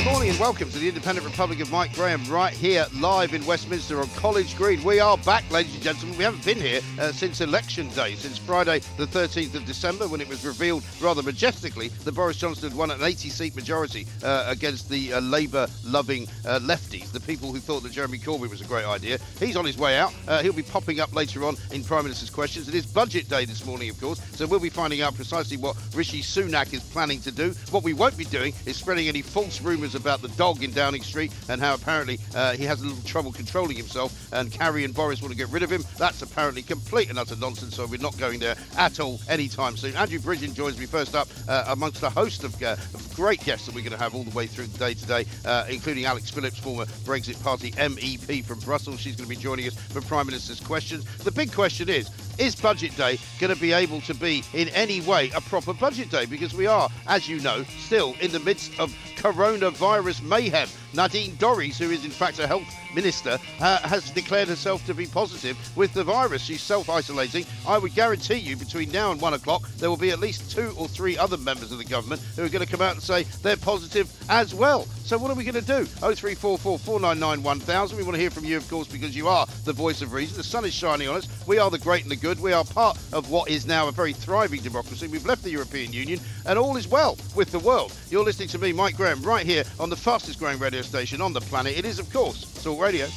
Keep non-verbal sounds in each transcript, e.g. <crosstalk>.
Good morning and welcome to the Independent Republic of Mike Graham right here live in Westminster on College Green. We are back, ladies and gentlemen. We haven't been here uh, since election day, since Friday the 13th of December when it was revealed rather majestically that Boris Johnson had won an 80 seat majority uh, against the uh, Labour loving uh, lefties, the people who thought that Jeremy Corbyn was a great idea. He's on his way out. Uh, he'll be popping up later on in Prime Minister's questions. It is budget day this morning, of course, so we'll be finding out precisely what Rishi Sunak is planning to do. What we won't be doing is spreading any false rumours about the dog in Downing Street and how apparently uh, he has a little trouble controlling himself and Carrie and Boris want to get rid of him. That's apparently complete and utter nonsense, so we're not going there at all anytime soon. Andrew Bridgen joins me first up uh, amongst a host of, uh, of great guests that we're going to have all the way through the day today, uh, including Alex Phillips, former Brexit Party MEP from Brussels. She's going to be joining us for Prime Minister's questions. The big question is, is Budget Day going to be able to be in any way a proper Budget Day? Because we are, as you know, still in the midst of coronavirus mayhem. Nadine Dorries, who is in fact a health minister, uh, has declared herself to be positive with the virus. She's self isolating. I would guarantee you between now and one o'clock, there will be at least two or three other members of the government who are going to come out and say they're positive as well. So, what are we going to do? 0344 499 1000. We want to hear from you, of course, because you are the voice of reason. The sun is shining on us. We are the great and the good. We are part of what is now a very thriving democracy. We've left the European Union, and all is well with the world. You're listening to me, Mike Graham, right here on the fastest growing radio station on the planet. It is, of course, Talk Radio.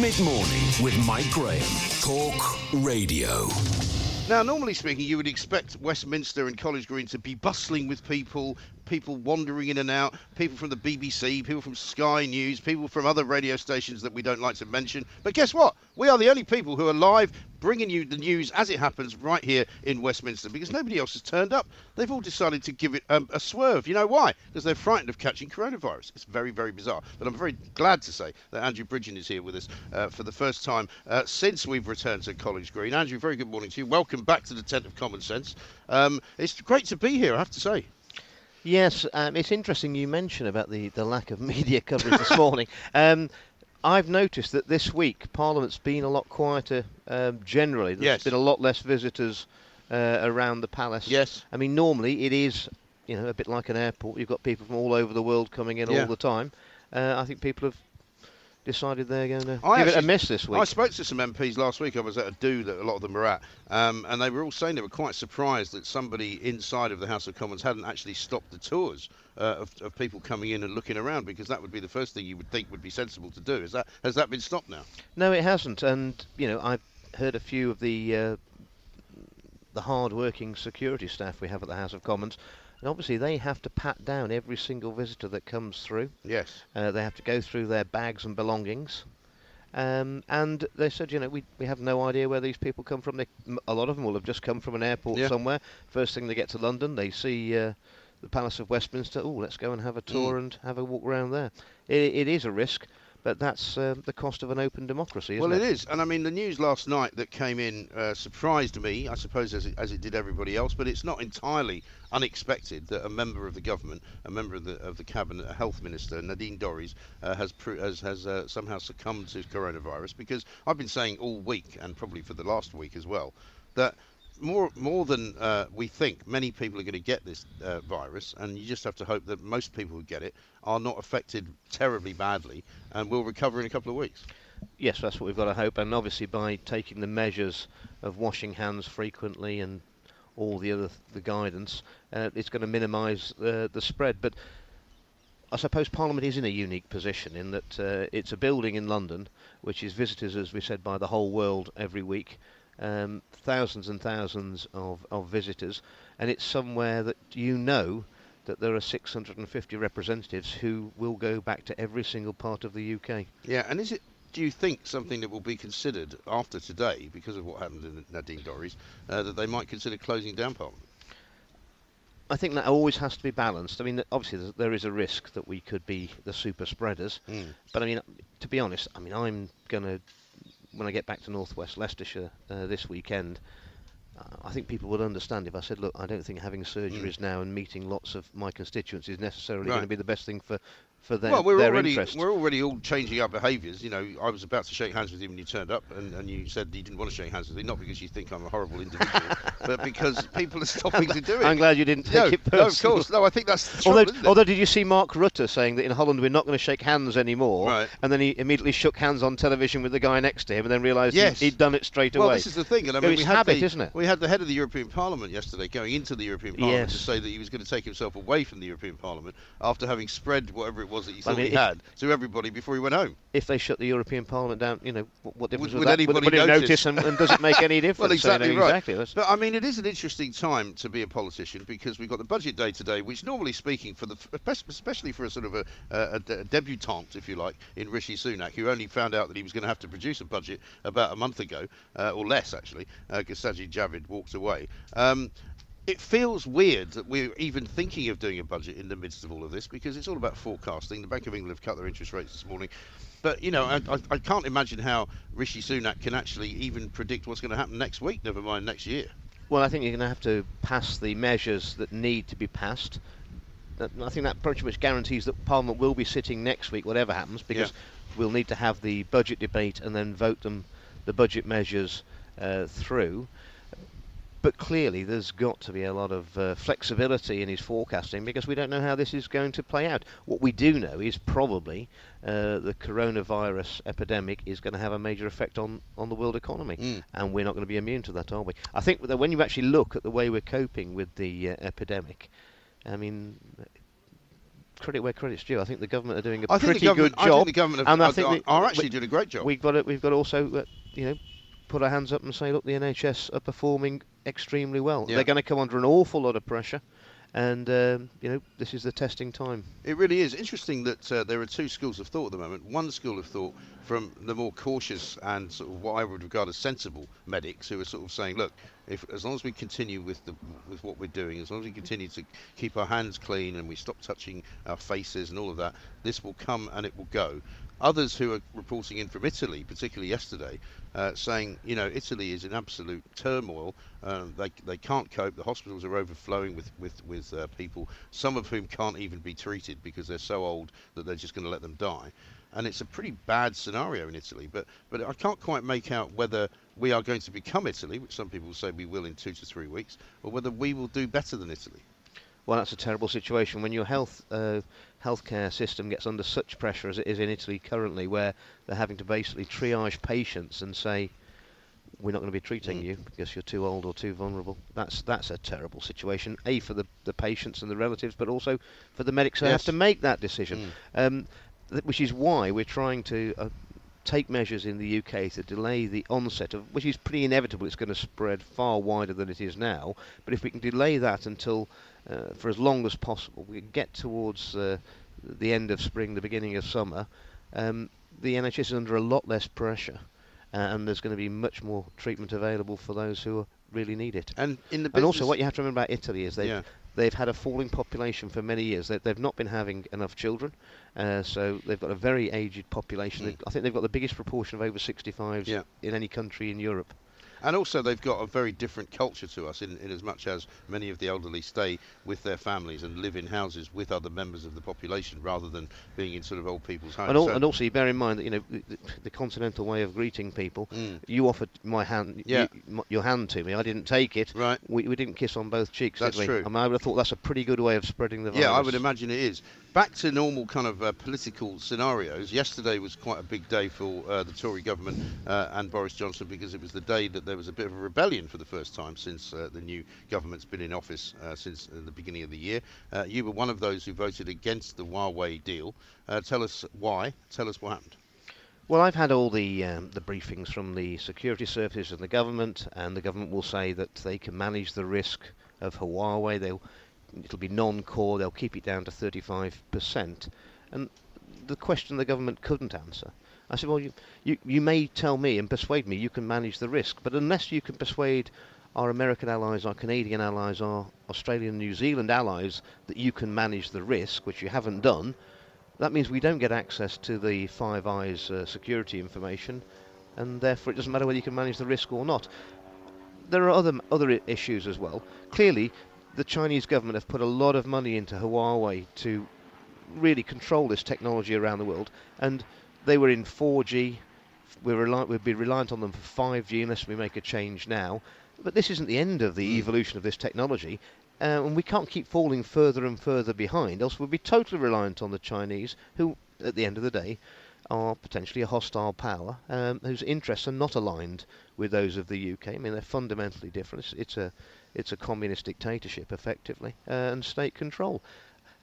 Mid morning with Mike Graham. Talk Radio. Now, normally speaking, you would expect Westminster and College Green to be bustling with people, people wandering in and out, people from the BBC, people from Sky News, people from other radio stations that we don't like to mention. But guess what? We are the only people who are live bringing you the news as it happens right here in Westminster because nobody else has turned up. They've all decided to give it um, a swerve. You know why? Because they're frightened of catching coronavirus. It's very, very bizarre. But I'm very glad to say that Andrew Bridgen is here with us uh, for the first time uh, since we've returned to College Green. Andrew, very good morning to you. Welcome back to the tent of common sense. Um, it's great to be here, I have to say. Yes, um, it's interesting you mention about the, the lack of <laughs> media coverage this morning. Um, I've noticed that this week Parliament's been a lot quieter um, generally. There's Yes. been a lot less visitors uh, around the palace. Yes. I mean, normally it is, you know, a bit like an airport. You've got people from all over the world coming in Yeah. all the time. Uh, I think people have decided they're going to I give it a miss this week. I spoke to some MPs last week. I was at a do that a lot of them were at, um, and they were all saying they were quite surprised that somebody inside of the House of Commons hadn't actually stopped the tours uh, of, of people coming in and looking around, because that would be the first thing you would think would be sensible to do. Is that has that been stopped now? No, it hasn't. And you know, I've heard a few of the uh, the hard-working security staff we have at the House of Commons, and obviously they have to pat down every single visitor that comes through. Yes. Uh, they have to go through their bags and belongings. Um, and they said, you know, we, we have no idea where these people come from. They, a lot of them will have just come from an airport Yeah. somewhere. First thing they get to London, they see uh, the Palace of Westminster. Oh, let's go and have a tour Mm. and have a walk around there. It, it is a risk, but that's uh, the cost of an open democracy, isn't Well, it? it is, and I mean the news last night that came in uh, surprised me, I suppose, as it, as it did everybody else. But it's not entirely unexpected that a member of the government, a member of the of the cabinet, a health minister, Nadine Dorries, uh, has pro- has, has uh, somehow succumbed to coronavirus. Because I've been saying all week, and probably for the last week as well, that more more than uh, we think, many people are going to get this uh, virus, and you just have to hope that most people who get it are not affected terribly badly and will recover in a couple of weeks. Yes, that's what we've got to hope. And obviously, by taking the measures of washing hands frequently and all the other the guidance, uh, it's going to minimise uh, the spread. But I suppose Parliament is in a unique position in that uh, it's a building in London which is visited, as we said, by the whole world every week. Um, thousands and thousands of, of visitors, and it's somewhere that you know that there are 650 representatives who will go back to every single part of the UK. Yeah, and is it? Do you think something that will be considered after today, because of what happened in Nadine Dorries, uh, that they might consider closing down Parliament? I think that always has to be balanced. I mean, obviously there's- a risk that we could be the super spreaders, Mm. but I mean, to be honest, I mean, I'm gonna when I get back to Northwest Leicestershire uh, this weekend. Uh, I think people would understand if I said, look, I don't think having surgeries now and meeting lots of my constituents is necessarily going to be the best thing for for their, well, we're their already interest. we're already all changing our behaviours. You know, I was about to shake hands with you when you turned up, and, and you said you didn't want to shake hands with me, not because you think I'm a horrible individual, <laughs> but because people are stopping to do it. I'm glad you didn't take no, it no, of course, no. I think that's the trouble, Although, although, did you see Mark Rutte saying that in Holland we're not going to shake hands anymore? Right. And then he immediately shook hands on television with the guy next to him, and then realised Yes. he, had done it straight away. Well, this is the thing, and I mean, it's we had habit, the, isn't it? We had the head of the European Parliament yesterday going into the European Parliament Yes. to say that he was going to take himself away from the European Parliament after having spread whatever it was that he I mean, he if- had to everybody before he went home. if they shut the European Parliament down, you know, what, what difference Would- would, would that? anybody would it notice? notice, and, and does it make any <laughs> difference? Well, So, you know, exactly right. Exactly. But I mean, it is an interesting time to be a politician because we've got the budget day today, which normally speaking, for the especially for a sort of a, a, a debutante, if you like, in Rishi Sunak, who only found out that he was going to have to produce a budget about a month ago, uh, or less actually, because Sajid Javid walked away. Um, it feels weird that we're even thinking of doing a budget in the midst of all of this because it's all about forecasting. The Bank of England have cut their interest rates this morning. But, you know, I, I, can't imagine how Rishi Sunak can actually even predict what's going to happen next week, never mind next year. Well, I think you're going to have to pass the measures that need to be passed. I think that pretty much guarantees that Parliament will be sitting next week, whatever happens, because we'll need to have the budget debate and then vote them, the budget measures uh, through. But clearly, there's got to be a lot of uh, flexibility in his forecasting because we don't know how this is going to play out. What we do know is probably uh, the coronavirus epidemic is going to have a major effect on, on the world economy, Mm. and we're not going to be immune to that, are we? I think that when you actually look at the way we're coping with the uh, epidemic, I mean, credit where credit's due. I think the government are doing a I pretty good job. I think the government have, and I are, think are, are we- actually doing a great job. We've got to, we've got to also, uh, you know, put our hands up and say, look, the NHS are performing extremely well. Yeah. They're going to come under an awful lot of pressure, and um, you know, this is the testing time. It really is interesting that uh, there are two schools of thought at the moment. One school of thought from the more cautious and sort of what I would regard as sensible medics, who are sort of saying, look, if as long as we continue with the with what we're doing, as long as we continue to keep our hands clean and we stop touching our faces and all of that, this will come and it will go. Others who are reporting in from Italy, particularly yesterday, uh, saying, you know, Italy is in absolute turmoil. Um, they, they can't cope. The hospitals are overflowing with with with uh, people, some of whom can't even be treated because they're so old that they're just going to let them die. And it's a pretty bad scenario in Italy. But but I can't quite make out whether we are going to become Italy, which some people say we will in two to three weeks, or whether we will do better than Italy. Well, that's a terrible situation when your health uh, healthcare system gets under such pressure as it is in Italy currently, where they're having to basically triage patients and say, "We're not going to be treating Mm. you because you're too old or too vulnerable." That's that's a terrible situation. A for the the patients and the relatives, but also for the medics who have to make that decision. Mm. Um, th- which is why we're trying to. Uh, Take measures in the UK to delay the onset of, which is pretty inevitable. It's going to spread far wider than it is now. But if we can delay that until uh, for as long as possible, we get towards uh, the end of spring, the beginning of summer, um, the NHS is under a lot less pressure, uh, and there's going to be much more treatment available for those who really need it. And in the And also, what you have to remember about Italy is they've Yeah. they've had a falling population for many years. They, they've not been having enough children, uh, so they've got a very aged population. Mm. I think they've got the biggest proportion of over 65s Yeah. in any country in Europe. And also, they've got a very different culture to us, in, in as much as many of the elderly stay with their families and live in houses with other members of the population, rather than being in sort of old people's homes. And, al- So- and also, you bear in mind that you know the, the- continental way of greeting people. Mm. You offered my hand, Yeah. you, your hand to me. I didn't take it. Right. We, we didn't kiss on both cheeks, That's did we? true. I, mean, I would have thought that's a pretty good way of spreading the virus. Yeah, I would imagine it is. Back to normal kind of uh, political scenarios. Yesterday was quite a big day for uh, the Tory government uh, and Boris Johnson because it was the day that there was a bit of a rebellion for the first time since uh, the new government's been in office uh, since uh, the beginning of the year. You were one of those who voted against the Huawei deal. Tell us why. Tell us what happened. Well, I've had all the um, the briefings from the security services and the government, and the government will say that they can manage the risk of Huawei. They'll it'll be non-core. They'll keep it down to 35%. And the question the government couldn't answer. I said, well, you, you you may tell me and persuade me you can manage the risk, but unless you can persuade our American allies, our Canadian allies, our Australian, New Zealand allies that you can manage the risk, which you haven't done, that means we don't get access to the Five Eyes uh, security information, and therefore it doesn't matter whether you can manage the risk or not. There are other other issues as well. Clearly, the Chinese government have put a lot of money into Huawei to really control this technology around the world. And they were in 4G. We're reli- we'd be reliant on them for 5G unless we make a change now. But this isn't the end of the Mm. evolution of this technology. Uh, and we can't keep falling further and further behind, else we'll be totally reliant on the Chinese, who, at the end of the day, are potentially a hostile power um, whose interests are not aligned with those of the UK. I mean, they're fundamentally different. It's, it's a it's a communist dictatorship, effectively, uh, and state control.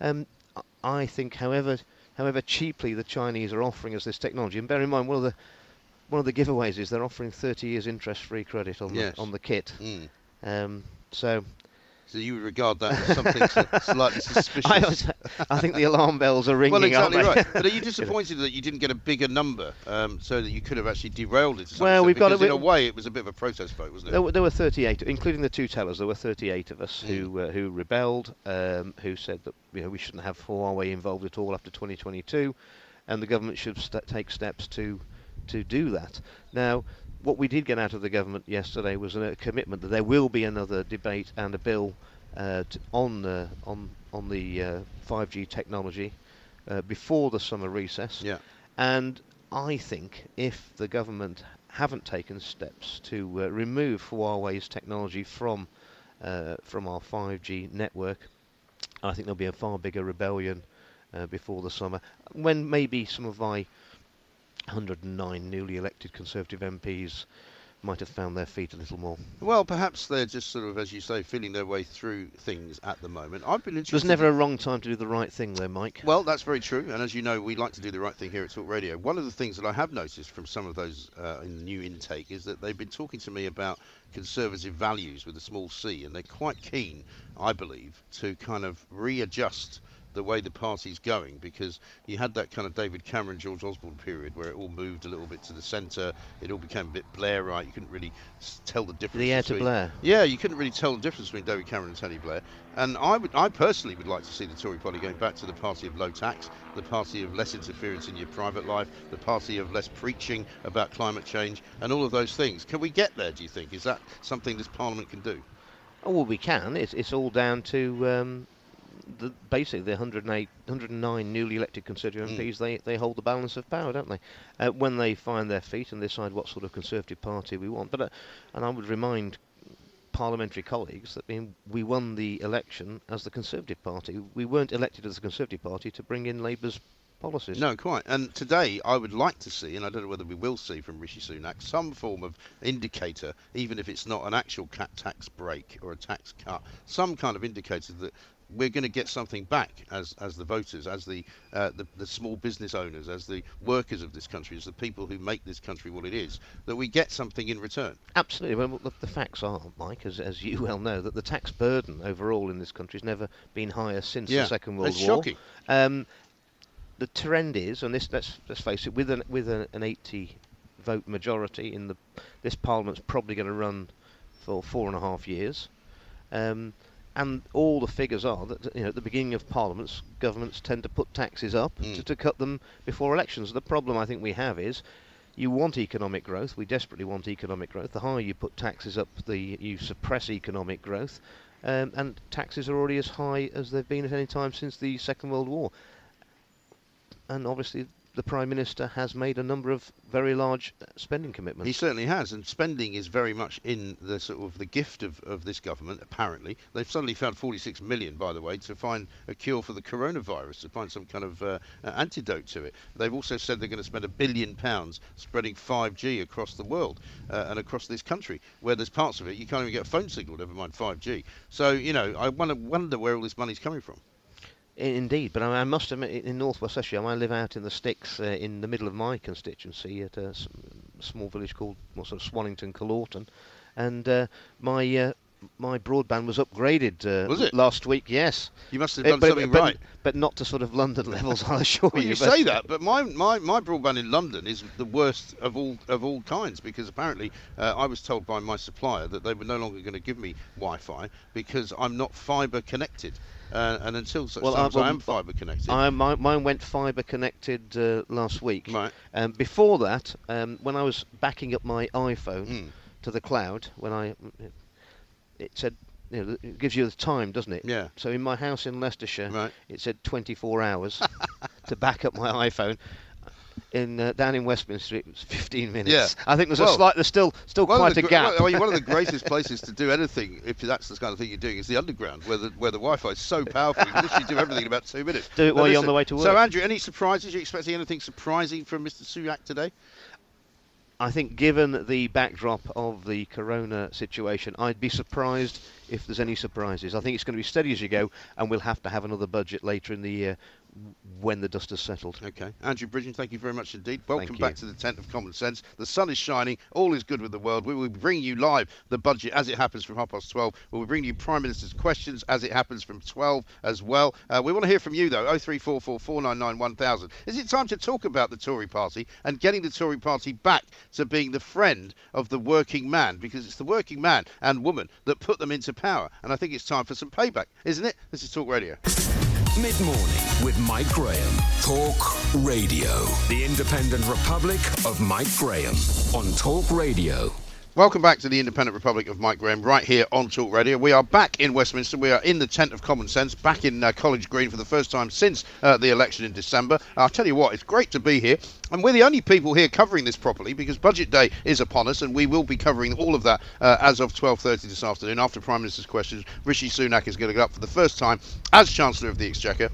Um, I- I think, however however cheaply the Chinese are offering us this technology, and bear in mind one of the one of the giveaways is they're offering 30 years interest-free credit on Yes. the on the kit. Mm. Um, so So you would regard that as something <laughs> slightly suspicious. I, I think the alarm bells are ringing. well, exactly right. But are you <laughs> disappointed that you didn't get a bigger number, um, so that you could have actually derailed it? Well, we've got because a in a way, it was a bit of a protest vote, wasn't it? There were, there were 38, including the two tellers. There were 38 of us Mm. who uh, who rebelled, um, who said that you know we shouldn't have Huawei involved at all after 2022, and the government should st- take steps to to do that. Now, what we did get out of the government yesterday was a commitment that there will be another debate and a bill uh, t- on the on on the uh, 5G technology uh, before the summer recess. Yeah. And I think if the government haven't taken steps to uh, remove Huawei's technology from uh, from our 5G network, I think there'll be a far bigger rebellion uh, before the summer, when maybe some of my 109 newly elected Conservative MPs might have found their feet a little more. Well, perhaps they're just sort of, as you say, feeling their way through things at the moment. I've been interested. There's never a wrong time to do the right thing, though, Mike. Well, that's very true, and as you know, we like to do the right thing here at Talk Radio. One of the things that I have noticed from some of those uh, in the new intake is that they've been talking to me about conservative values with a small c, and they're quite keen, I believe, to kind of readjust the way the party's going because you had that kind of David Cameron, George Osborne period where it all moved a little bit to the centre, it all became a bit Blairite, you couldn't really tell the difference. the heir to between- Blair. yeah, you couldn't really tell the difference between David Cameron and Tony Blair. And I would, I personally would like to see the Tory party going back to the party of low tax, the party of less interference in your private life, the party of less preaching about climate change, and all of those things. Can we get there? Do you think? Is that something this Parliament can do? Oh, well, we can. It's, it's all down to um, the, basically the 108, 109 newly elected Conservative Mm. MPs. They, they hold the balance of power, don't they? Uh, when they find their feet and decide what sort of Conservative Party we want. But uh, and I would remind parliamentary colleagues that mean, we won the election as the Conservative Party. We weren't elected as the Conservative Party to bring in Labour's policies. No, quite. And today, I would like to see, and I don't know whether we will see from Rishi Sunak, some form of indicator, even if it's not an actual tax break or a tax cut, some kind of indicator that we're going to get something back as as the voters, as the, uh, the the small business owners, as the workers of this country, as the people who make this country what it is, that we get something in return. Absolutely. Well, the, the facts are, Mike, as, as you <laughs> well know, that the tax burden overall in this country has never been higher since yeah, the Second World it's War. shocking. Um, the trend is, and this let's let's face it, with an with an, an 80 vote majority in the this Parliament's probably going to run for four and a half years, um, and all the figures are that you know at the beginning of parliaments, governments tend to put taxes up Mm. to, to cut them before elections. The problem I think we have is. You want economic growth. We desperately want economic growth. The higher you put taxes up, the you suppress economic growth, um, and taxes are already as high as they've been at any time since the Second World War and obviously the Prime Minister has made a number of very large uh, spending commitments. He certainly has, and spending is very much in the sort of the gift of, of this government. Apparently, they've suddenly found 46 million, by the way, to find a cure for the coronavirus, to find some kind of uh, antidote to it. They've also said they're going to spend a billion pounds spreading 5G across the world uh, and across this country, where there's parts of it you can't even get a phone signal, never mind 5G. So you know, I wonder, wonder where all this money's coming from. Indeed, but I, I must admit, in North West Leicestershire, I live out in the sticks, uh, in the middle of my constituency, at a s- small village called well, sort of Swannington, Coleorton, and uh, my uh, my broadband was upgraded uh, Was it? last week. Yes, You must have Uh, done but, something but, right. but not to sort of London <laughs> levels. I'll assure Well, you. you say that, but my, my, my broadband in London is the worst of all of all kinds because apparently uh, I was told by my supplier that they were no longer going to give me Wi-Fi because I'm not fibre connected, uh, and until such Well, time I- as I well, am fibre connected. I, my, mine went fibre connected uh, last week. Right. Um, before that, um, when I was backing up my iPhone Mm. to the cloud, when I it said you know, it gives you the time, doesn't it? Yeah. So in my house in Leicestershire, Right. it said 24 hours <laughs> to back up my iPhone. In uh, down in Westminster, it was 15 minutes. Yeah. I think there's Well, a slight, there's still still quite the a gap. well, I mean, one of the <laughs> greatest places to do anything, if that's the kind of thing you're doing, is the underground, where the where the Wi-Fi is so powerful, you can literally do everything in about two minutes. Do it Now while you're on the way to work. So. Andrew, any surprises? You expecting anything surprising from Mr. Sunak today? I think, given the backdrop of the corona situation, I'd be surprised if there's any surprises. I think it's going to be steady as you go, and we'll have to have another budget later in the year when the dust has settled. Okay. Andrew Bridgen, thank you very much indeed. Welcome back to the tent of common sense. The sun is shining. All is good with the world. We will bring you live the budget as it happens from half past 12. We'll bring you Prime Minister's questions as it happens from 12 as well. Uh, we want to hear from you, though. 0344 499 1000. Is it time to talk about the Tory party and getting the Tory party back to being the friend of the working man? Because it's the working man and woman that put them into power. And I think it's time for some payback, isn't it? This is Talk Radio. Mid morning with Mike Graham. Talk Radio. The Independent Republic of Mike Graham on Talk Radio. Welcome back to the Independent Republic of Mike Graham, right here on Talk Radio. We are back in Westminster. We are in the tent of common sense, back in uh, College Green for the first time since uh, the election in December. I'll tell you what, it's great to be here, and we're the only people here covering this properly because Budget Day is upon us, and we will be covering all of that uh, as of 12:30 this afternoon. After Prime Minister's questions, Rishi Sunak is going to get up for the first time as Chancellor of the Exchequer.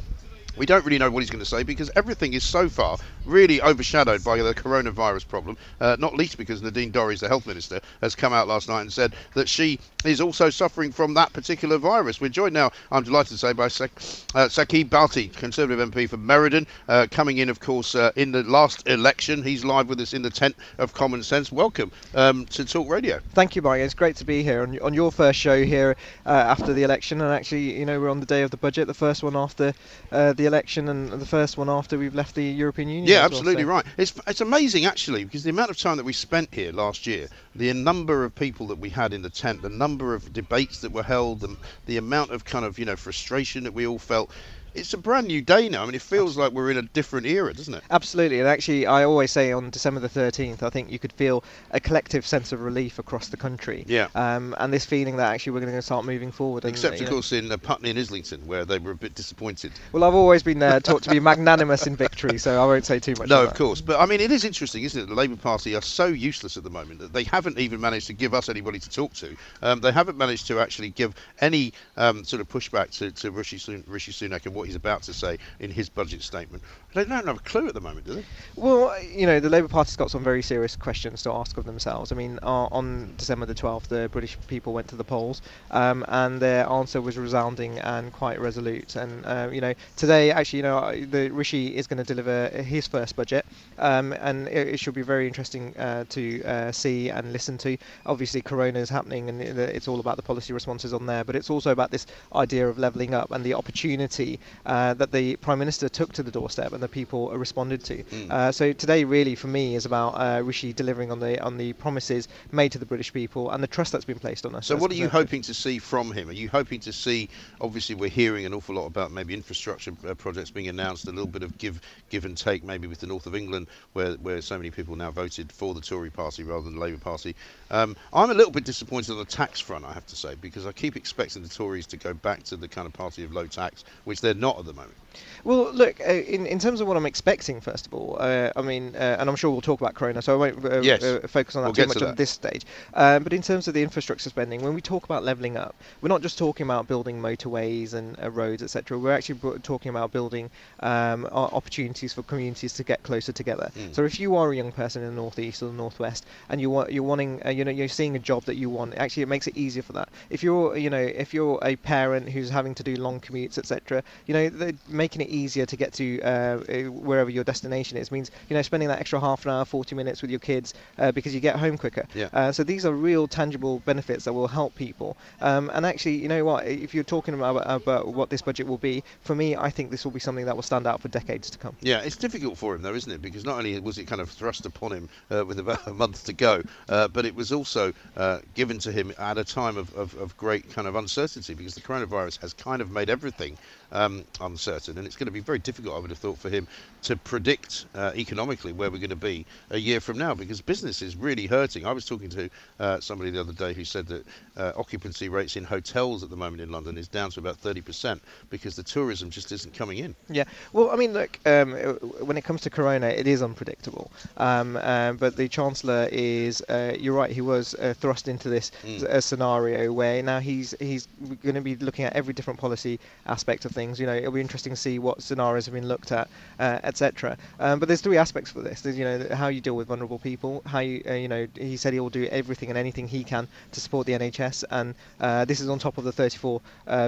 We don't really know what he's going to say because everything is so far really overshadowed by the coronavirus problem, uh, not least because Nadine Dorries, the health minister, has come out last night and said that she is also suffering from that particular virus. We're joined now, I'm delighted to say, by Sak- uh, Saqib Bhatti, Conservative MP for Meriden, uh, coming in, of course, uh, in the last election. He's live with us in the tent of common sense. Welcome um, to Talk Radio. Thank you, Mike. It's great to be here on, on your first show here uh, after the election. And actually, you know, we're on the day of the budget, the first one after uh, the election, and the first one after we've left the European Union. Yeah, well, absolutely so- right. It's it's amazing actually because the amount of time that we spent here last year, the number of people that we had in the tent, the number of debates that were held, and the amount of kind of you know frustration that we all felt. It's a brand new day now. I mean, it feels like we're in a different era, doesn't it? Absolutely, and actually, I always say on December the 13th, I think you could feel a collective sense of relief across the country. Yeah. Um, and this feeling that actually we're going to start moving forward. Except, of know- course, in uh, Putney and Islington, where they were a bit disappointed. Well, I've always been uh, taught to be <laughs> magnanimous in victory, so I won't say too much. No, of that. course. But I mean, it is interesting, isn't it? The Labour Party are so useless at the moment that they haven't even managed to give us anybody to talk to. Um, they haven't managed to actually give any um, sort of pushback to, to Rishi, Sun- Rishi Sunak and what he's about to say in his budget statement. They don't have a clue at the moment, do they? Well, you know, the Labour Party's got some very serious questions to ask of themselves. I mean, uh, on December the 12th, the British people went to the polls, um, and their answer was resounding and quite resolute. And uh, you know, today, actually, you know, the Rishi is going to deliver his first budget, um, and it, it should be very interesting uh, to uh, see and listen to. Obviously, Corona is happening, and it's all about the policy responses on there, but it's also about this idea of levelling up and the opportunity uh, that the Prime Minister took to the doorstep and the people responded to. Mm. Uh, so today, really, for me, is about uh, Rishi delivering on the on the promises made to the British people and the trust that's been placed on us. So, what are you hoping to see from him? Are you hoping to see? Obviously, we're hearing an awful lot about maybe infrastructure uh, projects being announced, a little bit of give give and take, maybe with the north of England, where where so many people now voted for the Tory Party rather than the Labour Party. Um, I'm a little bit disappointed on the tax front, I have to say, because I keep expecting the Tories to go back to the kind of party of low tax, which they're not at the moment. Well, look, uh, in, in terms of what I'm expecting, first of all, uh, I mean, uh, and I'm sure we'll talk about Corona, so I won't uh, Yes. uh, focus on that We'll too much to at this stage. Um, but in terms of the infrastructure spending, when we talk about levelling up, we're not just talking about building motorways and uh, roads, etc. We're actually bro- talking about building um, opportunities for communities to get closer together. Mm. So if you are a young person in the northeast or the northwest, and you want you're wanting, uh, you know, you're seeing a job that you want, actually it makes it easier for that. If you're, you know, if you're a parent who's having to do long commutes, etc., you know, they're making it easier to get to uh, uh, wherever your destination is means you know spending that extra half an hour, 40 minutes with your kids uh, because you get home quicker. Yeah. Uh, so these are real tangible benefits that will help people. Um, and actually, you know what? If you're talking about, about what this budget will be, for me, I think this will be something that will stand out for decades to come. Yeah, it's difficult for him though, isn't it? Because not only was it kind of thrust upon him uh, with about <laughs> a month to go, uh, but it was also uh, given to him at a time of, of, of great kind of uncertainty because the coronavirus has kind of made everything um, uncertain, and it's going to be very difficult, I would have thought, for him to predict uh, economically where we're going to be a year from now because business is really hurting. I was talking to uh, somebody the other day who said that uh, occupancy rates in hotels at the moment in London is down to about 30% because the tourism just isn't coming in. Yeah, well, I mean, look, um, when it comes to Corona, it is unpredictable. Um, uh, but the Chancellor is, uh, you're right, he was uh, thrust into this mm. scenario where now he's he's going to be looking at every different policy aspect of things. You know, it'll be interesting to see what scenarios have been looked at, uh, etc. Um, but there's three aspects for this. There's, you know, how you deal with vulnerable people, how you, uh, you know, he said he will do everything and anything he can to support the NHS, and uh, this is on top of the 34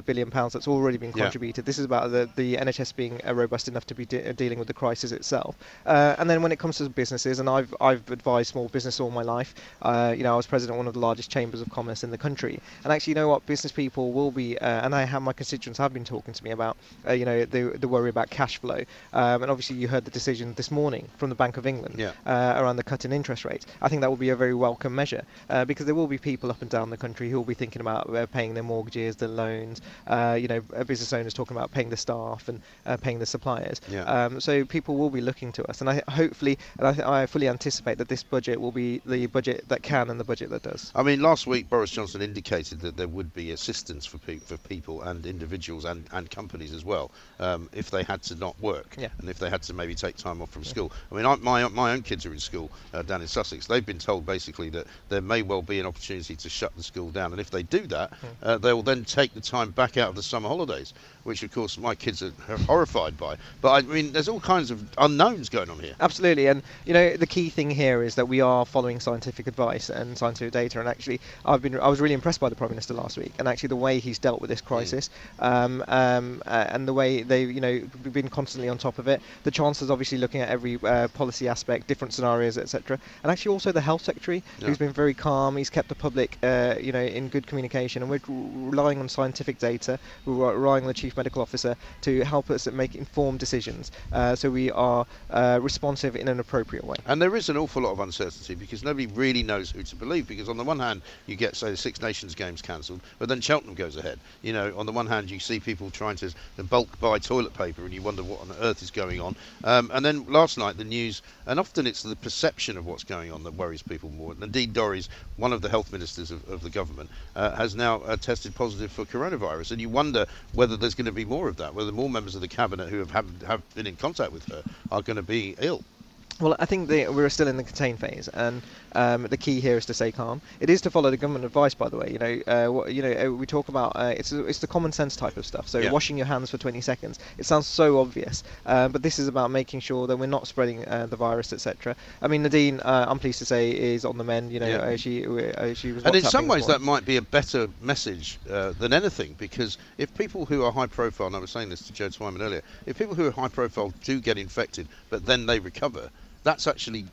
billion pounds that's already been contributed. Yeah. This is about the, the NHS being robust enough to be de- dealing with the crisis itself. and then when it comes to businesses, and I've I've advised small business all my life. you know, I was president of one of the largest chambers of commerce in the country, and actually, you know what, business people will be, and I have my constituents have been talking to me about, you know, the the worry about cash flow, um, and obviously you heard the decision this morning from the Bank of England yeah. uh, around the cut in interest rates. I think that will be a very welcome measure uh, because there will be people up and down the country who will be thinking about uh, paying their mortgages, their loans. Uh, you know, business owners talking about paying the staff and uh, paying the suppliers. Yeah. Um, so people will be looking to us, and I hopefully, and I, th- I fully anticipate that this budget will be the budget that can and the budget that does. I mean, last week Boris Johnson indicated that there would be assistance for, pe- for people and individuals and, and companies as well um, if they had to not work yeah. and if they had to maybe take time off from yeah. school. I mean, I, my my own kids are in school uh, down in Sussex. They've been told basically that there may well be an opportunity to shut the school down, and if they do that, mm. uh, they will then take the time back out of the summer holidays, which of course my kids are horrified by. But I mean, there's all kinds of unknowns going on here. Absolutely, and you know the key thing here is that we are following scientific advice and scientific data. And actually, I've been I was really impressed by the Prime Minister last week, and actually the way he's dealt with this mm. crisis, mm. um, um, uh, and the way they you know been constantly on top of it. The Chancellor's obviously looking at every uh, policy aspect, different scenarios, etc. And actually also the Health Secretary, yeah. who's been very calm. He's kept the public, uh, you know, in good communication, and we're relying on scientific data. We're relying on the Chief Medical Officer to help us make informed decisions, uh, so we are uh, responsive in an appropriate way. And there is an awful lot of uncertainty because nobody really knows who to believe. Because on the one hand, you get say the Six Nations games cancelled, but then Cheltenham goes ahead. You know, on the one hand, you see people trying to bulk buy toilet paper, and you wonder what on earth is going on. Um, and then last night, the news, and often it's the perception of what's going on that worries people more. Indeed, Dorries, one of the health ministers of, of the government, uh, has now uh, tested positive for coronavirus. And you wonder whether there's going to be more of that, whether more members of the cabinet who have, have, have been in contact with her are going to be ill. Well, I think the, we're still in the contain phase, and um, the key here is to stay calm. It is to follow the government advice, by the way. You know, uh, what, you know, uh, we talk about uh, it's it's the common sense type of stuff. So yeah. washing your hands for 20 seconds. It sounds so obvious, uh, but this is about making sure that we're not spreading uh, the virus, etc. I mean, Nadine, uh, I'm pleased to say, is on the mend. You know, yeah. she she was. And in some ways, that might be a better message than anything, because if people who are high profile, and I was saying this to Joe Twyman earlier, if people who are high profile do get infected, but then they recover that's actually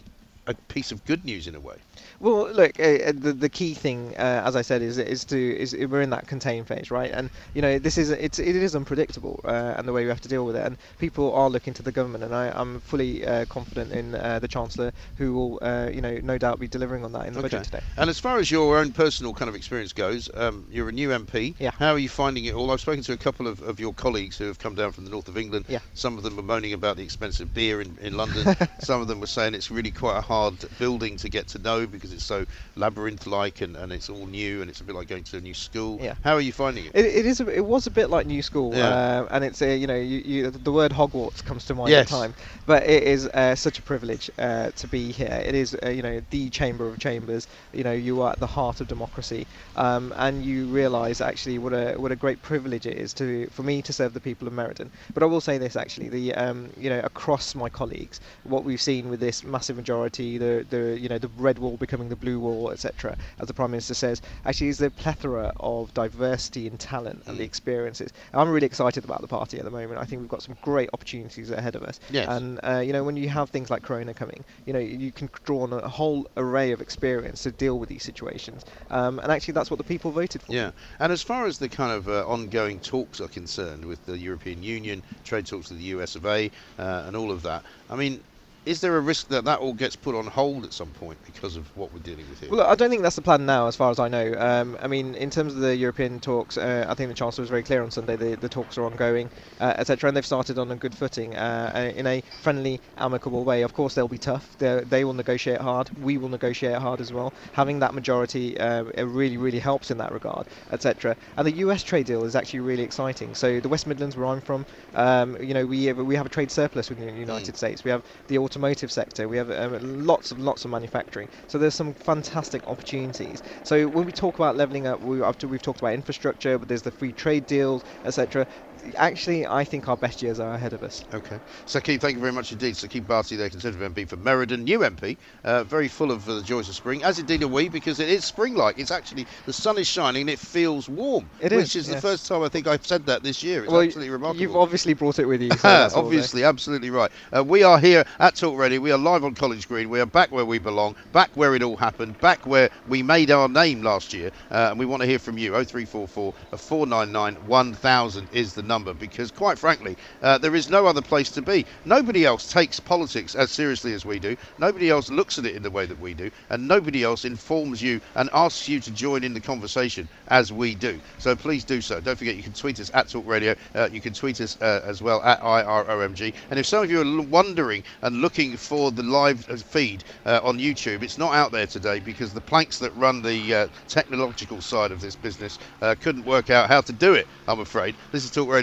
a piece of good news in a way. Well, look, uh, uh, the the key thing, uh, as I said, is is to is we're in that contain phase, right? And you know, this is it's it is unpredictable, uh, and the way we have to deal with it. And people are looking to the government, and I, am fully uh, confident in uh, the chancellor, who will, you know, no doubt be delivering on that in the okay. budget today. And as far as your own personal kind of experience goes, um, you're a new MP. Yeah. How are you finding it all? I've spoken to a couple of, of your colleagues who have come down from the north of England. Yeah. Some of them were moaning about the expensive beer in, in London. <laughs> Some of them were saying it's really quite a hard building to get to know because it's so labyrinth-like and, and it's all new and it's a bit like going to a new school. Yeah. How are you finding it? It, it is. A, it was a bit like new school. Yeah. Uh, and it's a, you know you, you, the word Hogwarts comes to mind yes. at the time, but it is uh, such a privilege uh, to be here. It is uh, you know the chamber of chambers. You know you are at the heart of democracy, um, and you realise actually what a what a great privilege it is to for me to serve the people of Meriden. But I will say this actually, the um, you know across my colleagues, what we've seen with this massive majority, the the you know the red wall becoming the blue wall, etc. As the Prime Minister says, actually is the plethora of diversity and talent and the mm. experiences. I'm really excited about the party at the moment. I think we've got some great opportunities ahead of us. Yes. And uh, you know when you have things like Corona coming, you know you can draw on a whole array of experience to deal with these situations. Um, and actually that's what the people voted for. Yeah. And as far as the kind of uh, ongoing talks are concerned with the European Union, trade talks with the US of A, uh, and all of that, I mean, is there a risk that that all gets put on hold at some point because of what we're dealing with here? Well, I don't think that's the plan now, as far as I know. Um, I mean, in terms of the European talks, uh, I think the Chancellor was very clear on Sunday. The, the talks are ongoing, uh, etc., and they've started on a good footing, uh, in a friendly, amicable way. Of course, they'll be tough. They're, they will negotiate hard. We will negotiate hard as well. Having that majority uh, it really, really helps in that regard, etc. And the U.S. trade deal is actually really exciting. So the West Midlands, where I'm from, um, you know, we we have a trade surplus with the United mm. States. We have the automotive sector. We have um, lots of lots of manufacturing. So there's some fantastic opportunities. So when we talk about leveling up, we, we've talked about infrastructure, but there's the free trade deals, etc actually, I think our best years are ahead of us. Okay. Saqib, thank you very much indeed. Saqib Bhatti, the Conservative MP for Meriden, new MP, uh, very full of uh, the joys of spring, as indeed are we, because it is spring-like. It's actually, the sun is shining and it feels warm. It which is, is the first time I think I've said that this year. It's well, absolutely remarkable. You've obviously brought it with you. So <laughs> obviously, absolutely right. Uh, we are here at Talk Radio. We are live on College Green. We are back where we belong, back where it all happened, back where we made our name last year. Uh, and we want to hear from you. 0344 499 1000 is the number because quite frankly, uh, there is no other place to be. Nobody else takes politics as seriously as we do. Nobody else looks at it in the way that we do. And nobody else informs you and asks you to join in the conversation as we do. So please do so. Don't forget, you can tweet us at Talk Radio. Uh, you can tweet us uh, as well at IROMG. And if some of you are wondering and looking for the live uh, feed uh, on YouTube, it's not out there today because the planks that run the uh, technological side of this business couldn't work out how to do it, I'm afraid. This is Talk Radio.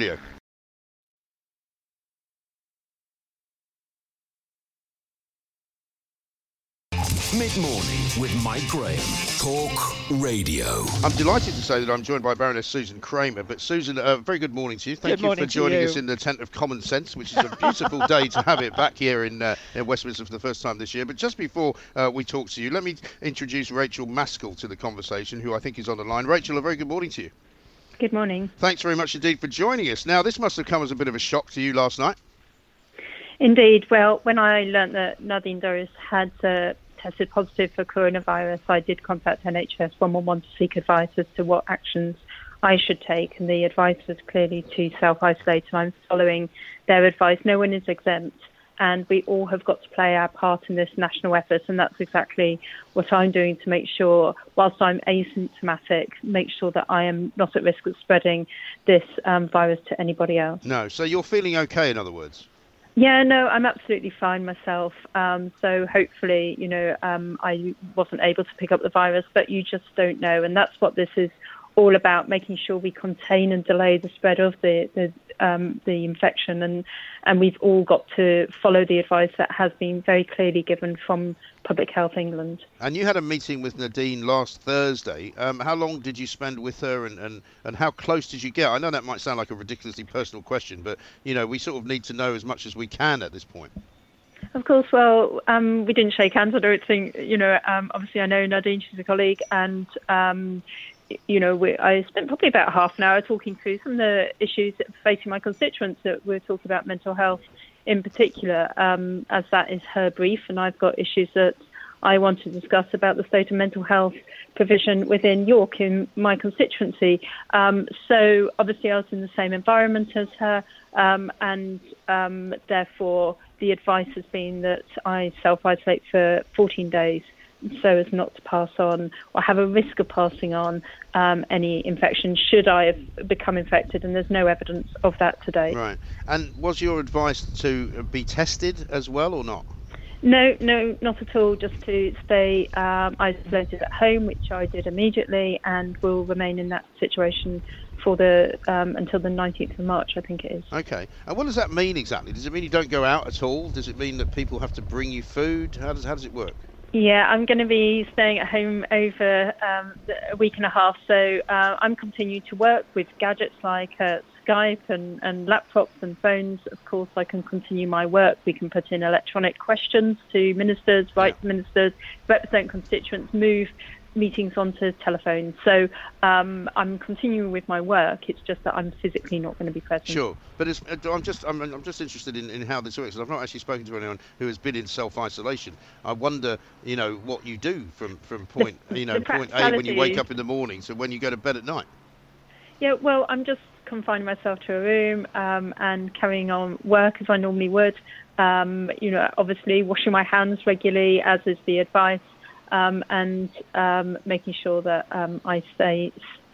Mid morning with Mike Graham. Talk Radio. I'm delighted to say that I'm joined by Baroness Susan Kramer. But Susan, uh, very good morning to you. Thank good you for joining you. us in the tent of common sense, which is a beautiful day to have it back here in, uh, in Westminster for the first time this year. But just before uh, we talk to you, let me introduce Rachael Maskell to the conversation, who I think is on the line. Rachael, a very good morning to you. Good morning. Thanks very much indeed for joining us. Now, this must have come as a bit of a shock to you last night. Indeed. Well, when I learnt that Nadine Dorries had uh, tested positive for coronavirus, I did contact NHS 111 to seek advice as to what actions I should take. And the advice was clearly to self isolate, and I'm following their advice. No one is exempt, and we all have got to play our part in this national effort. And that's exactly what I'm doing to make sure, whilst I'm asymptomatic, make sure that I am not at risk of spreading this um, virus to anybody else. No, so you're feeling okay, in other words? Yeah, no, I'm absolutely fine myself. Um, so hopefully, you know, um, I wasn't able to pick up the virus, but you just don't know, and that's what this is all about: making sure we contain and delay the spread of the the, um, the infection, and and we've all got to follow the advice that has been very clearly given from Public Health England. And you had a meeting with Nadine last Thursday. Um, how long did you spend with her, and, and, and how close did you get? I know that might sound like a ridiculously personal question, but you know we sort of need to know as much as we can at this point. Of course. Well, um, we didn't shake hands. I don't think, you know, um, obviously I know Nadine, she's a colleague, and um, you know, we, I spent probably about half an hour talking through some of the issues facing my constituents. That we're talking about mental health in particular, um, as that is her brief, and I've got issues that I want to discuss about the state of mental health provision within York in my constituency. Um, so obviously, I was in the same environment as her, um, and um, therefore the advice has been that I self isolate for 14 days so as not to pass on or have a risk of passing on um, any infection should I have become infected, and there's no evidence of that today. Right. And was your advice to be tested as well or not? No, no, not at all. Just to stay um, isolated at home, which I did immediately, and will remain in that situation for the um, until the 19th of March, I think it is. Okay. And what does that mean exactly? Does it mean you don't go out at all? Does it mean that people have to bring you food? How does how does it work? Yeah, I'm going to be staying at home over um, a week and a half, so uh, I'm continuing to work with gadgets like uh, Skype and, and laptops and phones. Of course, I can continue my work. We can put in electronic questions to ministers, write yeah. to ministers, represent constituents, move meetings onto telephone. So um, I'm continuing with my work. It's just that I'm physically not going to be present. Sure, but uh, I'm just I'm, I'm just interested in, in how this works. I've not actually spoken to anyone who has been in self isolation. I wonder, you know, what you do from from point you know point A when you wake up in the morning to when you go to bed at night. Yeah, well, I'm just confining myself to a room um, and carrying on work as I normally would. um, you know, obviously washing my hands regularly, as is the advice, um, and um, making sure that um, I stay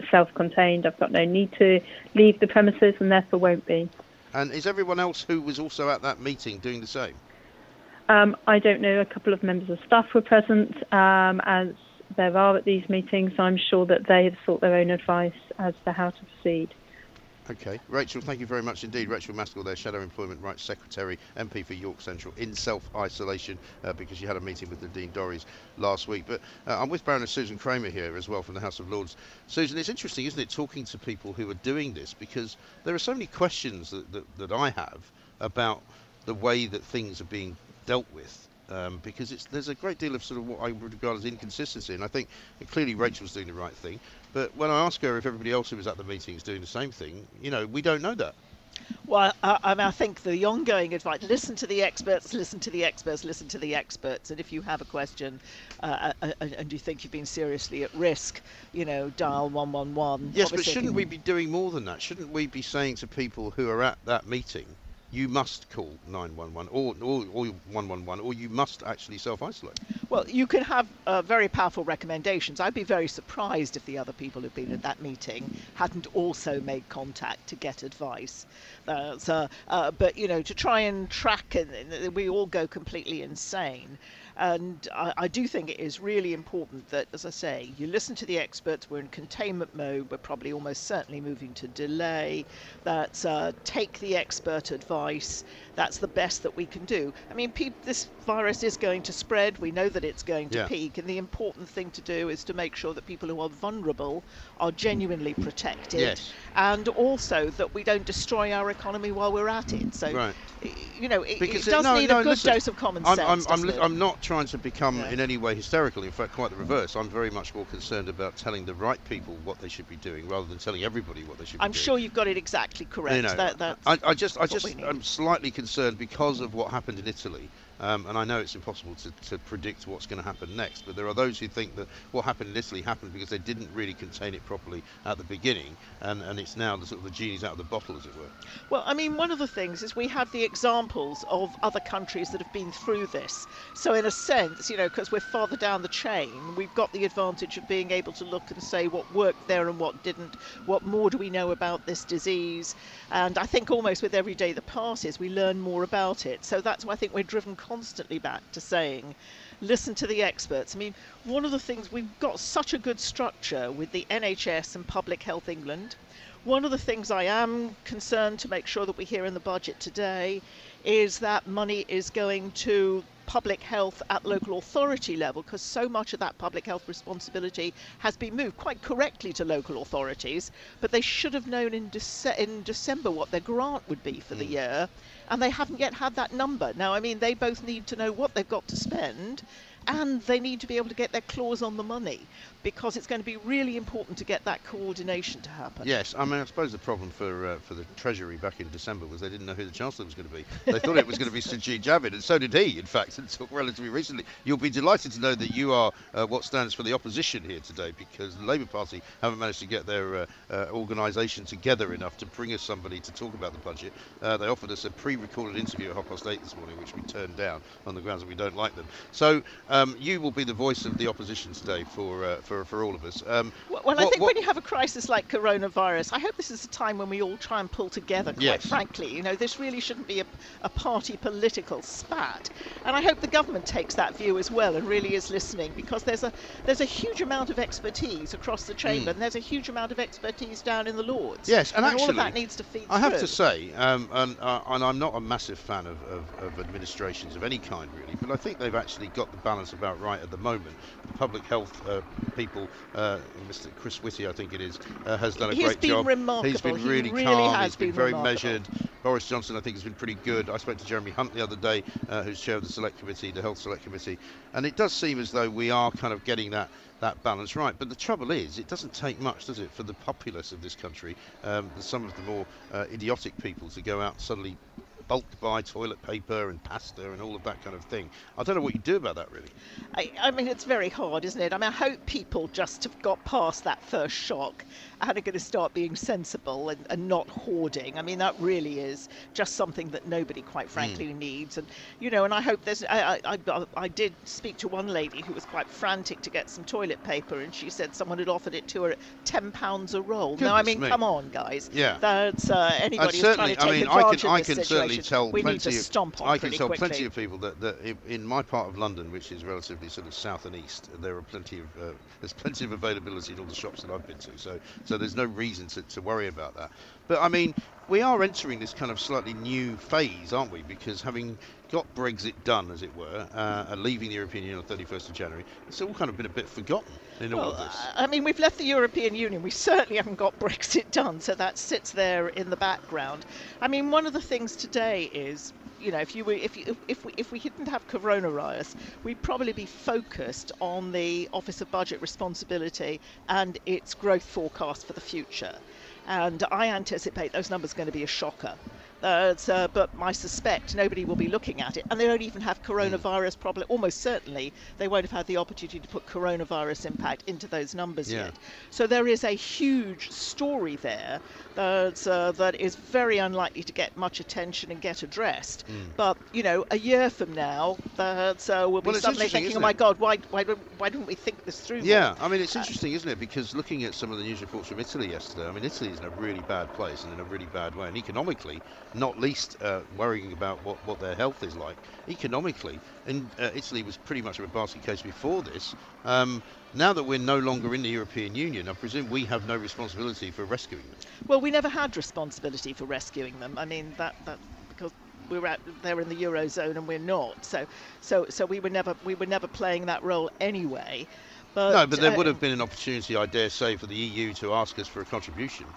self-contained. I've got no need to leave the premises, and therefore won't be. And is everyone else who was also at that meeting doing the same? Um, I don't know. A couple of members of staff were present, um, as there are at these meetings. I'm sure that they have sought their own advice as to how to proceed. Okay, Rachael, thank you very much indeed. Rachael Maskell, there, Shadow Employment Rights Secretary, MP for York Central, in self-isolation uh, because she had a meeting with Nadine Dorries last week. But uh, I'm with Baroness Susan Kramer here as well from the House of Lords. Susan, it's interesting, isn't it, talking to people who are doing this because there are so many questions that, that, that I have about the way that things are being dealt with um, because there's a great deal of sort of what I would regard as inconsistency. And I think clearly Rachael's doing the right thing. But when I ask her if everybody else who was at the meeting is doing the same thing, you know, we don't know that. Well, I, I, mean, I think the ongoing advice: listen to the experts, listen to the experts, listen to the experts. And if you have a question uh, uh, uh and you think you've been seriously at risk, you know, dial one one one. Yes, but shouldn't we be doing more than that? Shouldn't we be saying to people who are at that meeting, you must call 911 or, or, or 111 or you must actually self-isolate. Well, you can have uh, very powerful recommendations. I'd be very surprised if the other people who've been at that meeting hadn't also made contact to get advice. Uh, so, uh, but, you know, to try and track, and we all go completely insane. And I, I, do think it is really important that, as I say, you listen to the experts. We're in containment mode. We're probably almost certainly moving to delay. That uh, take the expert advice. That's the best that we can do. I mean, pe- this virus is going to spread. We know that it's going to yeah. peak. And the important thing to do is to make sure that people who are vulnerable are genuinely protected. Yes. And also that we don't destroy our economy while we're at it. So, right. you know, it, it does no, need no, a good listen, dose of common sense. I'm, I'm, I'm, I'm not trying to become yeah. in any way hysterical. In fact, quite the reverse. I'm very much more concerned about telling the right people what they should be doing rather than telling everybody what they should I'm be doing. I'm sure you've got it exactly correct. You know, that, I, I, just, I just, I'm slightly concerned because of what happened in Italy um, and I know it's impossible to, to predict what's going to happen next, but there are those who think that what happened in Italy happened because they didn't really contain it properly at the beginning, and, and it's now the sort of the genie's out of the bottle, as it were. Well, I mean, one of the things is we have the examples of other countries that have been through this. So, in a sense, you know, because we're farther down the chain, we've got the advantage of being able to look and say what worked there and what didn't. What more do we know about this disease? And I think almost with every day that passes, we learn more about it. So that's why I think we're driven back to saying, listen to the experts. I mean, one of the things we've got such a good structure with the NHS and Public Health England. One of the things I am concerned to make sure that we hear in the budget today is that money is going to public health at local authority level because so much of that public health responsibility has been moved quite correctly to local authorities but they should have known in, Dece- in December what their grant would be for mm. the year and they haven't yet had that number. Now, I mean, they both need to know what they've got to spend and they need to be able to get their claws on the money because it's going to be really important to get that coordination to happen. Yes, I mean, I suppose the problem for uh, for the Treasury back in December was they didn't know who the Chancellor was going to be. They thought it was going to be Sajid Javid, and so did he, in fact, <laughs> until relatively recently. You'll be delighted to know that you are uh, what stands for the opposition here today because the Labour Party haven't managed to get their uh, uh organisation together enough to bring us somebody to talk about the budget. Uh, they offered us a pre-recorded interview at half past eight this morning, which we turned down on the grounds that we don't like them. So um, you will be the voice of the opposition today for uh, for for, all of us. Um, well, well what, I think what, when you have a crisis like coronavirus, I hope this is a time when we all try and pull together, quite yes. frankly. You know, this really shouldn't be a, a party political spat. And I hope the government takes that view as well and really is listening because there's a there's a huge amount of expertise across the chamber mm. and there's a huge amount of expertise down in the Lords. Yes, and, and actually, all of that needs to feed I have through. to say, um, and, uh, and I'm not a massive fan of, of, of administrations of any kind really, but I think they've actually got the balance about right at the moment. The public health uh, people, uh, Mr. Chris Whitty, I think it is, uh, has done a He's great been job. Remarkable. He's been really, really calm. He's been, been very remarkable. measured. Boris Johnson, I think, has been pretty good. I spoke to Jeremy Hunt the other day, uh, who's chair of the Select Committee, the Health Select Committee, and it does seem as though we are kind of getting that that balance right. But the trouble is, it doesn't take much, does it, for the populace of this country, um, some of the more uh, idiotic people, to go out and suddenly bulk buy toilet paper and pasta and all of that kind of thing. I don't know what you do about that, really. I, I mean, it's very hard, isn't it? I mean, I hope people just have got past that first shock and are going to start being sensible and, and not hoarding. I mean, that really is just something that nobody, quite frankly, mm. needs. And you know, and I hope there's. I, I, I, I did speak to one lady who was quite frantic to get some toilet paper, and she said someone had offered it to her at ten pounds a roll. Goodness now, I mean, me. come on, guys. Yeah. That's uh, anybody who's trying to take I mean, advantage I can, I can situation. Tell we plenty need to of, stomp on I can tell quickly. plenty of people that, that in my part of London, which is relatively sort of south and east, there are plenty of uh, there's plenty of availability in all the shops that I've been to. So so there's no reason to, to worry about that. But I mean, we are entering this kind of slightly new phase, aren't we? Because having got Brexit done, as it were, uh, and leaving the European Union on 31st of January, it's all kind of been a bit forgotten in well, all of this. I mean, we've left the European Union. We certainly haven't got <laughs> Brexit done, so that sits there in the background. I mean, one of the things today is you know, if you were, if you, if we, if we didn't have coronavirus, we'd probably be focused on the Office of Budget Responsibility and its growth forecast for the future. And I anticipate those numbers are going to be a shocker. Uh, uh, but I suspect nobody will be looking at it, and they don't even have coronavirus problem. Almost certainly, they won't have had the opportunity to put coronavirus impact into those numbers Yeah. yet. So there is a huge story there that uh, that is very unlikely to get much attention and get addressed. But you know, a year from now, that uh, we'll be Well, suddenly thinking, "Oh my? God, why why don't why didn't we think this through?" more?" Yeah, I mean, it's Uh, interesting, isn't it? Because looking at some of the news reports from Italy yesterday, I mean, Italy is in a really bad place and in a really bad way. And economically, not least uh, worrying about what, what their health is like. Economically, and uh, Italy was pretty much a basket case before this. Um, now that we're no longer in the European Union, I presume we have no responsibility for rescuing them. Well, we never had responsibility for rescuing them. I mean, that that because we were out there in the eurozone and we're not. So so so we were never we were never playing that role anyway. But, no, but there uh, would have been an opportunity, I dare say, for the EU to ask us for a contribution.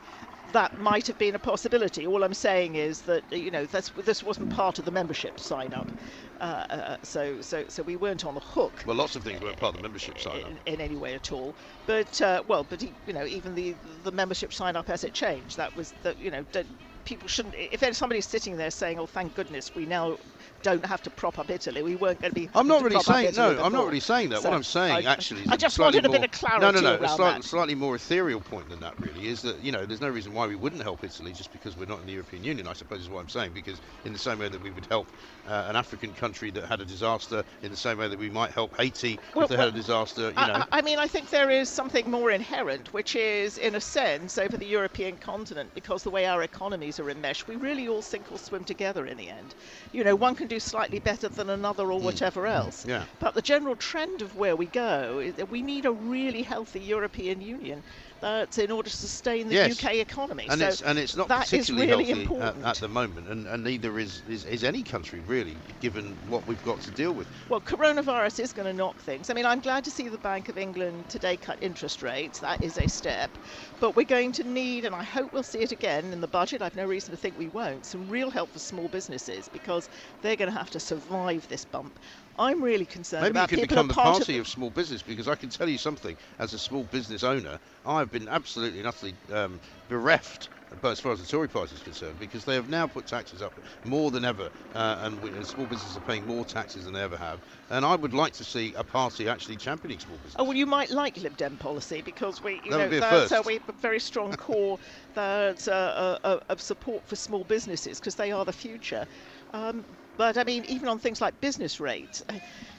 That might have been a possibility. All I'm saying is that you know this this wasn't part of the membership sign up, uh, uh, so so so we weren't on the hook. Well, lots of things weren't part of the membership sign up. in, in any way at all. But uh, well, but you know, even the the membership sign up as it changed, that was that you know, don't, people shouldn't. If there's somebody sitting there saying, "Oh, thank goodness, we now don't have to prop up Italy," we weren't going to be. I'm not really saying no. I'm not really saying that. So what I'm saying I- actually is I just wanted a bit of clarity No, no, no. A slight- slightly more ethereal point than that really is that you know there's no reason why we wouldn't help Italy just because we're not in the European Union. I suppose is what I'm saying because in the same way that we would help uh, an African country that had a disaster, in the same way that we might help Haiti Well, if they had a disaster, you I, know. I mean, I think there is something more inherent, which is, in a sense, over the European continent, because the way our economies are enmeshed, we really all sink or swim together in the end. You know, one can do slightly better than another or whatever else. Hmm. Yeah. But the general trend of where we go is that we need a really healthy European Union that's in order to sustain the Yes. UK economy. and so it's and it's not that particularly really healthy at, important. at the moment, and, and neither is, is is any country really, given what we've got to deal with. Well, coronavirus is going to knock things. I mean, I'm glad to see the Bank of England today cut interest rates. That is a step. But we're going to need, and I hope we'll see it again in the budget, I've no reason to think we won't, some real help for small businesses because they're going to have to survive this bump. I'm really concerned Maybe you about could people become the party of, of small business because I can tell you something. As a small business owner, I've been absolutely and utterly um, bereft. But as far as the Tory party is concerned, because they have now put taxes up more than ever, uh, and, we, and small businesses are paying more taxes than they ever have. And I would like to see a party actually championing small business. Oh well, you might like Lib Dem policy because we, you That know, a that's, have a very strong core that, uh, uh, of support for small businesses because they are the future. Um, but I mean, even on things like business rates,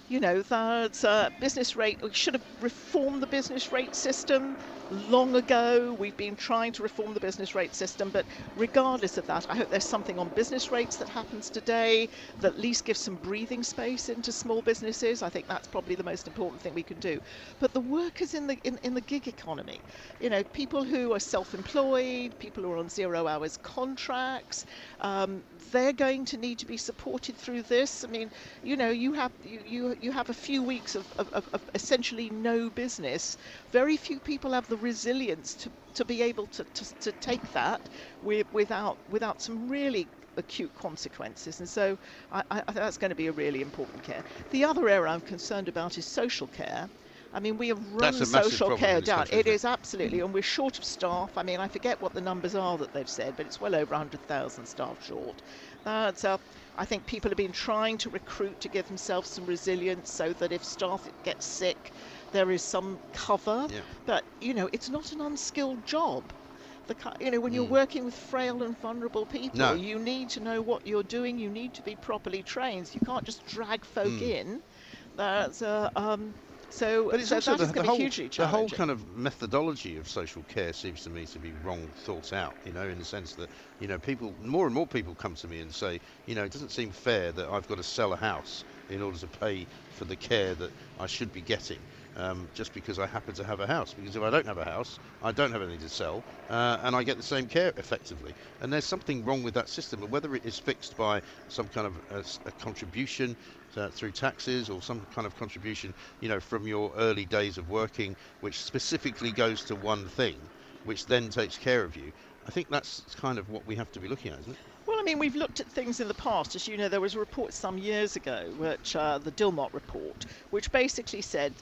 you know, that uh, business rate we should have reformed the business rate system long ago. We've been trying to reform the business rate system, but regardless of that, I hope there's something on business rates that happens today that at least gives some breathing space into small businesses. I think that's probably the most important thing we can do. But the workers in the in, in the gig economy, you know, people who are self-employed, people who are on zero hours contracts, um, they're going to need to be supported through this. I mean, you know, you have you you, you have a few weeks of, of, of, essentially no business. Very few people have the resilience to, to be able to, to, to take that with, without without some really acute consequences. And so I, I, think that's going to be a really important care. The other area I'm concerned about is social care. I mean, we have run That's a massive social care down. country, it? is absolutely, and we're short of staff. I mean, I forget what the numbers are that they've said, but it's well over 100,000 staff short. That's uh, I think people have been trying to recruit to give themselves some resilience so that if staff get sick, there is some cover. Yeah. But you know, it's not an unskilled job. The, you know, when you're Mm. working with frail and vulnerable people, No. you need to know what you're doing. You need to be properly trained. You can't just drag folk Mm. in. That's um, so. But it's so also that the, is the going to whole the whole kind of methodology of social care seems to me to be wrong thought out. You know, in the sense that you know people more and more people come to me and say, you know, it doesn't seem fair that I've got to sell a house in order to pay for the care that I should be getting. Um, just because I happen to have a house, because if I don't have a house, I don't have anything to sell, uh, and I get the same care effectively. And there's something wrong with that system, and whether it is fixed by some kind of a, a contribution uh, through taxes or some kind of contribution, you know, from your early days of working, which specifically goes to one thing, which then takes care of you. I think that's kind of what we have to be looking at, isn't it? Well, I mean, we've looked at things in the past. As you know, there was a report some years ago, which uh, the Dilnot report, which basically said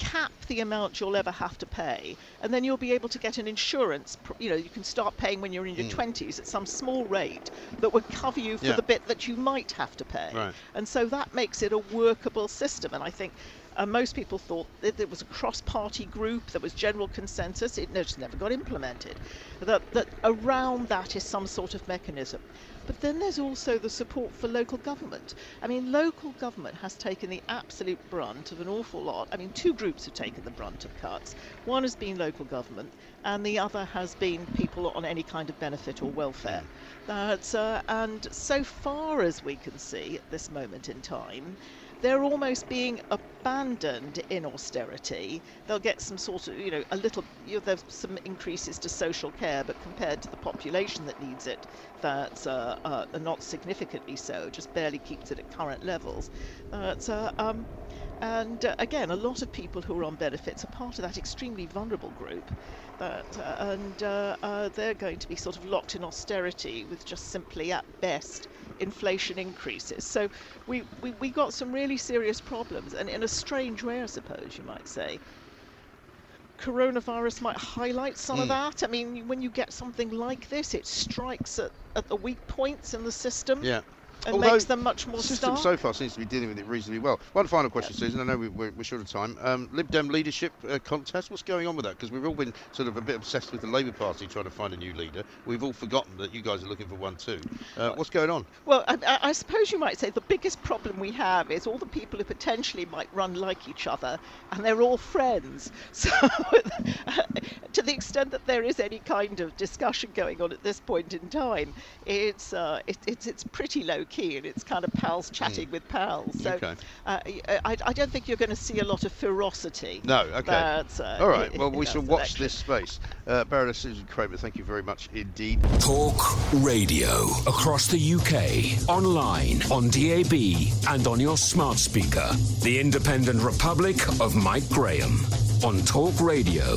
cap the amount you'll ever have to pay, and then you'll be able to get an insurance. You know, you can start paying when you're in your Mm. 20s at some small rate that would cover you for Yeah. the bit that you might have to pay. Right. And so that makes it a workable system. And I think uh, most people thought that it was a cross-party group. There was general consensus. It just never got implemented. That that around that is some sort of mechanism. But then there's also the support for local government. I mean, local government has taken the absolute brunt of an awful lot. I mean, two groups have taken the brunt of cuts. One has been local government, and the other has been people on any kind of benefit or welfare. That's, uh, and so far as we can see at this moment in time, they're almost being abandoned in austerity. They'll get some sort of, you know, a little, you know, there's some increases to social care, but compared to the population that needs it, that's uh, uh, not significantly so, just barely keeps it at current levels. Uh, um, and uh, again, a lot of people who are on benefits are part of that extremely vulnerable group. That, uh, and uh, uh, they're going to be sort of locked in austerity with just simply, at best, inflation increases. So we, we, we got some really serious problems, and in a strange way, I suppose you might say. Coronavirus might highlight some of Mm. that. I mean, when you get something like this, it strikes at, at the weak points in the system Yeah. And Although makes them much more The system stark. so far seems to be dealing with it reasonably well. One final question, Susan. I know we, we're, we're short of time. Um, Lib Dem leadership uh, contest. What's going on with that? Because we've all been sort of a bit obsessed with the Labour Party trying to find a new leader. We've all forgotten that you guys are looking for one too. Uh, what's going on? Well, I, I- I suppose you might say the biggest problem we have is all the people who potentially might run like each other, and they're all friends. <laughs> So, <laughs> to the extent that there is any kind of discussion going on at this point in time, it's uh, it, it's it's pretty low key, and it's kind of pals chatting with pals. So, Okay. uh, I, I don't think you're going to see a lot of ferocity. No. Okay. But, uh, all right. Well, we shall watch selection. this space. Uh, Baroness Susan Kramer, thank you very much indeed. Talk Radio across the UK, online, on DAB, and on your smart speaker. The Independent Republic of Mike Graham on Talk Radio.